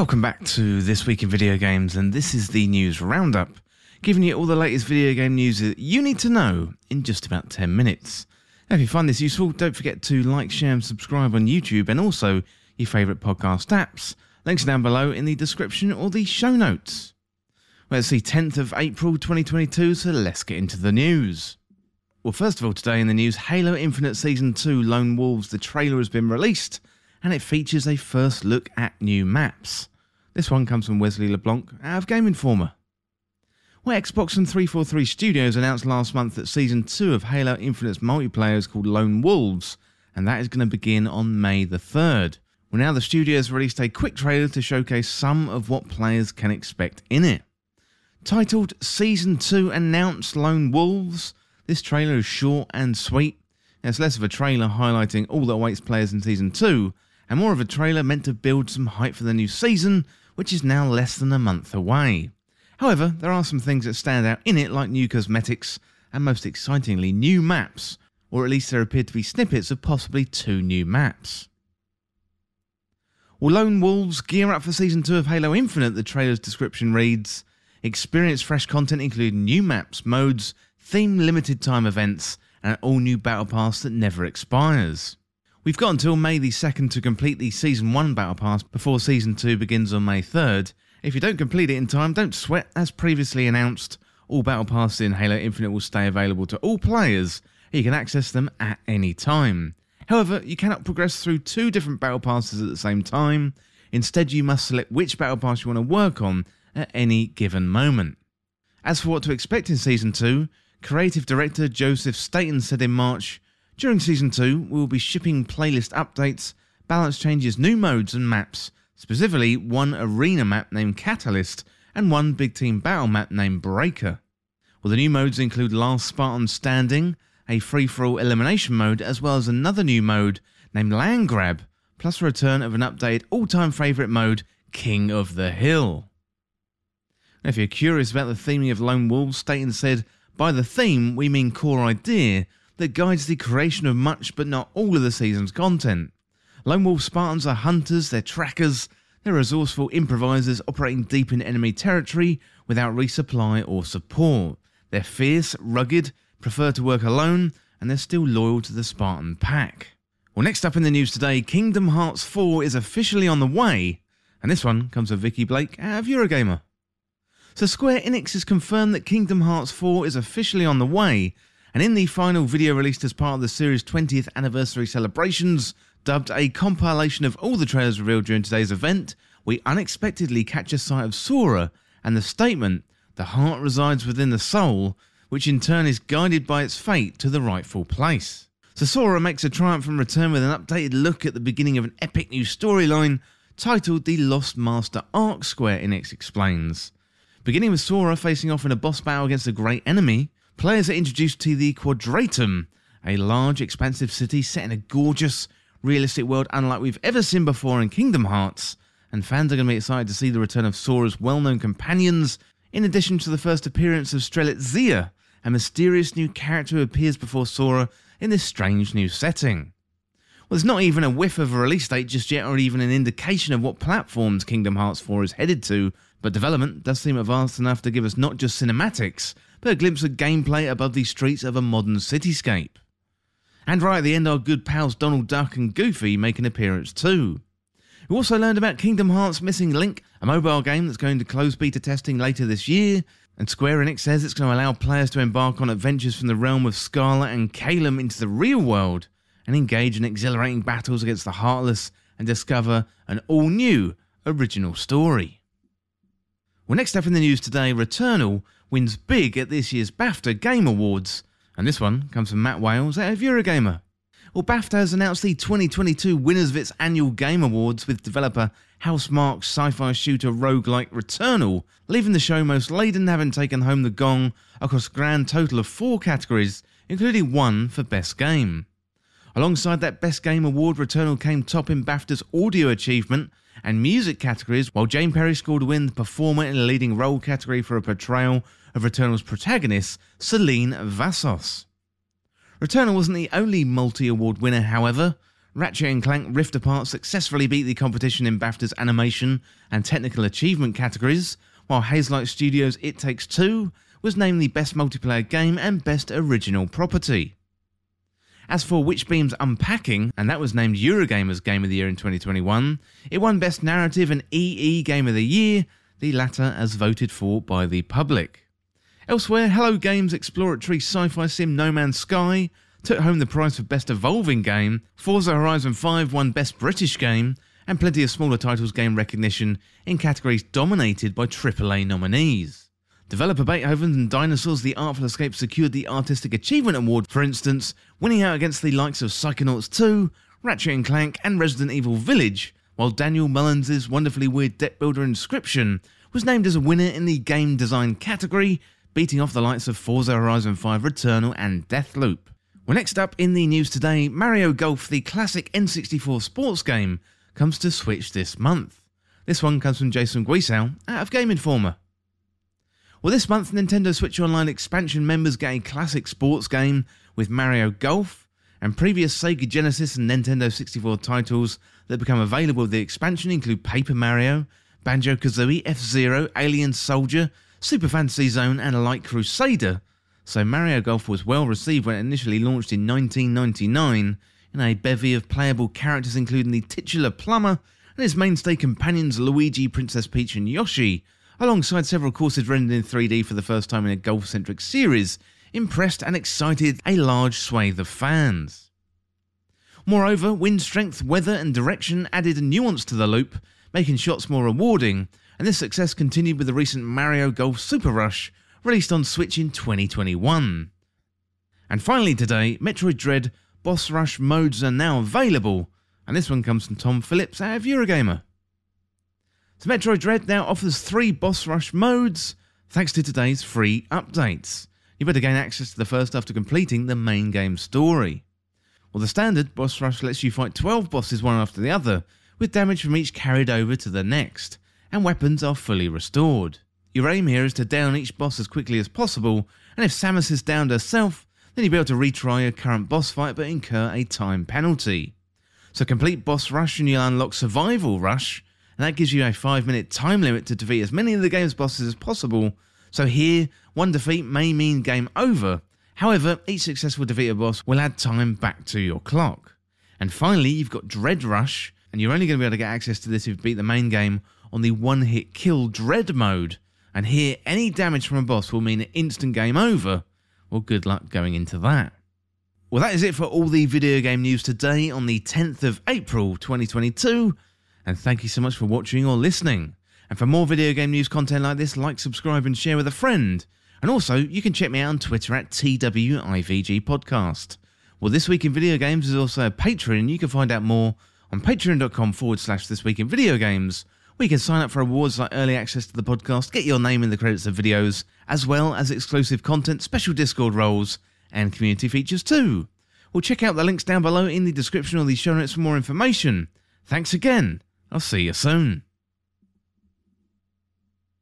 Welcome back to This Week in Video Games, and this is the news roundup, giving you all the latest video game news that you need to know in just about 10 minutes. If you find this useful, don't forget to like, share, and subscribe on YouTube and also your favourite podcast apps. Links down below in the description or the show notes. Well, it's the 10th of April 2022, so let's get into the news. Well, first of all, today in the news, Halo Infinite Season 2 Lone Wolves, the trailer has been released and it features a first look at new maps. This one comes from Wesley LeBlanc out of Game Informer. Well, Xbox and 343 Studios announced last month that Season 2 of Halo Infinite's multiplayer is called Lone Wolves, and that is going to begin on May the 3rd. Well, now the studios released a quick trailer to showcase some of what players can expect in it. Titled Season 2 Announced Lone Wolves, this trailer is short and sweet. It's less of a trailer highlighting all that awaits players in Season 2 and more of a trailer meant to build some hype for the new season, which is now less than a month away. However, there are some things that stand out in it, like new cosmetics and most excitingly, new maps, or at least there appear to be snippets of possibly two new maps. Will Lone Wolves gear up for Season 2 of Halo Infinite? The trailer's description reads Experience fresh content including new maps, modes, theme limited time events, and an all new battle pass that never expires. We've got until May the 2nd to complete the Season 1 Battle Pass before Season 2 begins on May 3rd. If you don't complete it in time, don't sweat. As previously announced, all Battle Passes in Halo Infinite will stay available to all players. You can access them at any time. However, you cannot progress through two different Battle Passes at the same time. Instead, you must select which Battle Pass you want to work on at any given moment. As for what to expect in Season 2, creative director Joseph Staten said in March, during Season 2, we will be shipping playlist updates, balance changes, new modes and maps, specifically one arena map named Catalyst and one big team battle map named Breaker. Well, the new modes include Last Spartan Standing, a free for all elimination mode, as well as another new mode named Land Grab, plus a return of an updated all time favourite mode, King of the Hill. Now, if you're curious about the theming of Lone Wolves, Staten said, By the theme, we mean core idea, that guides the creation of much but not all of the season's content. Lone Wolf Spartans are hunters, they're trackers, they're resourceful improvisers operating deep in enemy territory without resupply or support. They're fierce, rugged, prefer to work alone, and they're still loyal to the Spartan pack. Well, next up in the news today, Kingdom Hearts 4 is officially on the way, and this one comes with Vikki Blake out of Eurogamer. So Square Enix has confirmed that Kingdom Hearts 4 is officially on the way, and in the final video released as part of the series' 20th anniversary celebrations, dubbed a compilation of all the trailers revealed during today's event, we unexpectedly catch a sight of Sora and the statement, the heart resides within the soul, which in turn is guided by its fate to the rightful place. So Sora makes a triumphant return with an updated look at the beginning of an epic new storyline titled The Lost Master Arc Square Enix explains. Beginning with Sora facing off in a boss battle against a great enemy, Players are introduced to the Quadratum, a large, expansive city set in a gorgeous, realistic world unlike we've ever seen before in Kingdom Hearts. And fans are going to be excited to see the return of Sora's well known companions, in addition to the first appearance of Strelitzia, a mysterious new character who appears before Sora in this strange new setting. Well, there's not even a whiff of a release date just yet, or even an indication of what platforms Kingdom Hearts 4 is headed to, but development does seem advanced enough to give us not just cinematics, but a glimpse of gameplay above the streets of a modern cityscape. And right at the end, our good pals Donald Duck and Goofy make an appearance too. We also learned about Kingdom Hearts Missing Link, a mobile game that's going to close beta testing later this year, and Square Enix says it's going to allow players to embark on adventures from the realm of Scala ad Caelum into the real world and engage in exhilarating battles against the Heartless and discover an all new original story. Well, next up in the news today, Returnal wins big at this year's BAFTA Game Awards. And this one comes from Matt Wales out of Eurogamer. Well, BAFTA has announced the 2022 winners of its annual Game Awards with developer Housemarque's sci fi shooter roguelike Returnal, leaving the show most laden having taken home the gong across a grand total of four categories, including one for Best Game. Alongside that Best Game award, Returnal came top in BAFTA's audio achievement and music categories, while Jane Perry scored a win the performer in the leading role category for a portrayal of Returnal's protagonist, Selene Vassos. Returnal wasn't the only multi award winner, however. Ratchet & Clank Rift Apart successfully beat the competition in BAFTA's animation and technical achievement categories, while Hazelight Studios' It Takes Two was named the Best Multiplayer Game and Best Original Property. As for Witchbeam's Unpacking, and that was named Eurogamer's Game of the Year in 2021, it won Best Narrative and EE Game of the Year, the latter as voted for by the public. Elsewhere, Hello Games' exploratory sci fi sim No Man's Sky took home the prize for Best Evolving Game, Forza Horizon 5 won Best British Game, and plenty of smaller titles gained recognition in categories dominated by AAA nominees. Developer Beethoven and Dinosaurs The Artful Escape secured the Artistic Achievement Award, for instance, winning out against the likes of Psychonauts 2, Ratchet & Clank, and Resident Evil Village, while Daniel Mullins' wonderfully weird deck builder Inscryption was named as a winner in the game design category, beating off the likes of Forza Horizon 5 Returnal and Deathloop. Well, next up in the news today, Mario Golf, the classic N64 sports game, comes to Switch this month. This one comes from Jason Guisao out of Game Informer. Well, this month, Nintendo Switch Online expansion members get a classic sports game with Mario Golf, and previous Sega Genesis and Nintendo 64 titles that become available with the expansion include Paper Mario, Banjo Kazooie, F Zero, Alien Soldier, Super Fantasy Zone, and Light Crusader. So, Mario Golf was well received when it initially launched in 1999 in a bevy of playable characters, including the titular plumber and his mainstay companions Luigi, Princess Peach, and Yoshi alongside several courses rendered in 3D for the first time in a golf centric series, impressed and excited a large swathe of fans. Moreover, wind strength, weather, and direction added a nuance to the loop, making shots more rewarding, and this success continued with the recent Mario Golf Super Rush, released on Switch in 2021. And finally today, Metroid Dread Boss Rush modes are now available, and this one comes from Tom Phillips out of Eurogamer. So Metroid Dread now offers three boss rush modes thanks to today's free updates. You better gain access to the first after completing the main game story. Well, the standard boss rush lets you fight 12 bosses one after the other, with damage from each carried over to the next, and weapons are fully restored. Your aim here is to down each boss as quickly as possible, and if Samus is downed herself, then you'll be able to retry your current boss fight but incur a time penalty. So complete boss rush and you'll unlock survival rush, and that gives you a 5 minute time limit to defeat as many of the game's bosses as possible. So here, one defeat may mean game over. However, each successful defeated boss will add time back to your clock. And finally, you've got Dread Rush, and you're only going to be able to get access to this if you beat the main game on the one hit kill Dread mode. And here, any damage from a boss will mean an instant game over. Well, good luck going into that. Well, that is it for all the video game news today on the 10th of April 2022 and thank you so much for watching or listening. And for more video game news content like this, like, subscribe, and share with a friend. And also, you can check me out on Twitter at TWIVG Podcast. Well, This Week in Video Games is also a Patreon. You can find out more on patreon.com forward slash This Week in Video Games, where you can sign up for awards like early access to the podcast, get your name in the credits of videos, as well as exclusive content, special Discord roles, and community features too. Well, check out the links down below in the description or the show notes for more information. Thanks again I'll see you soon.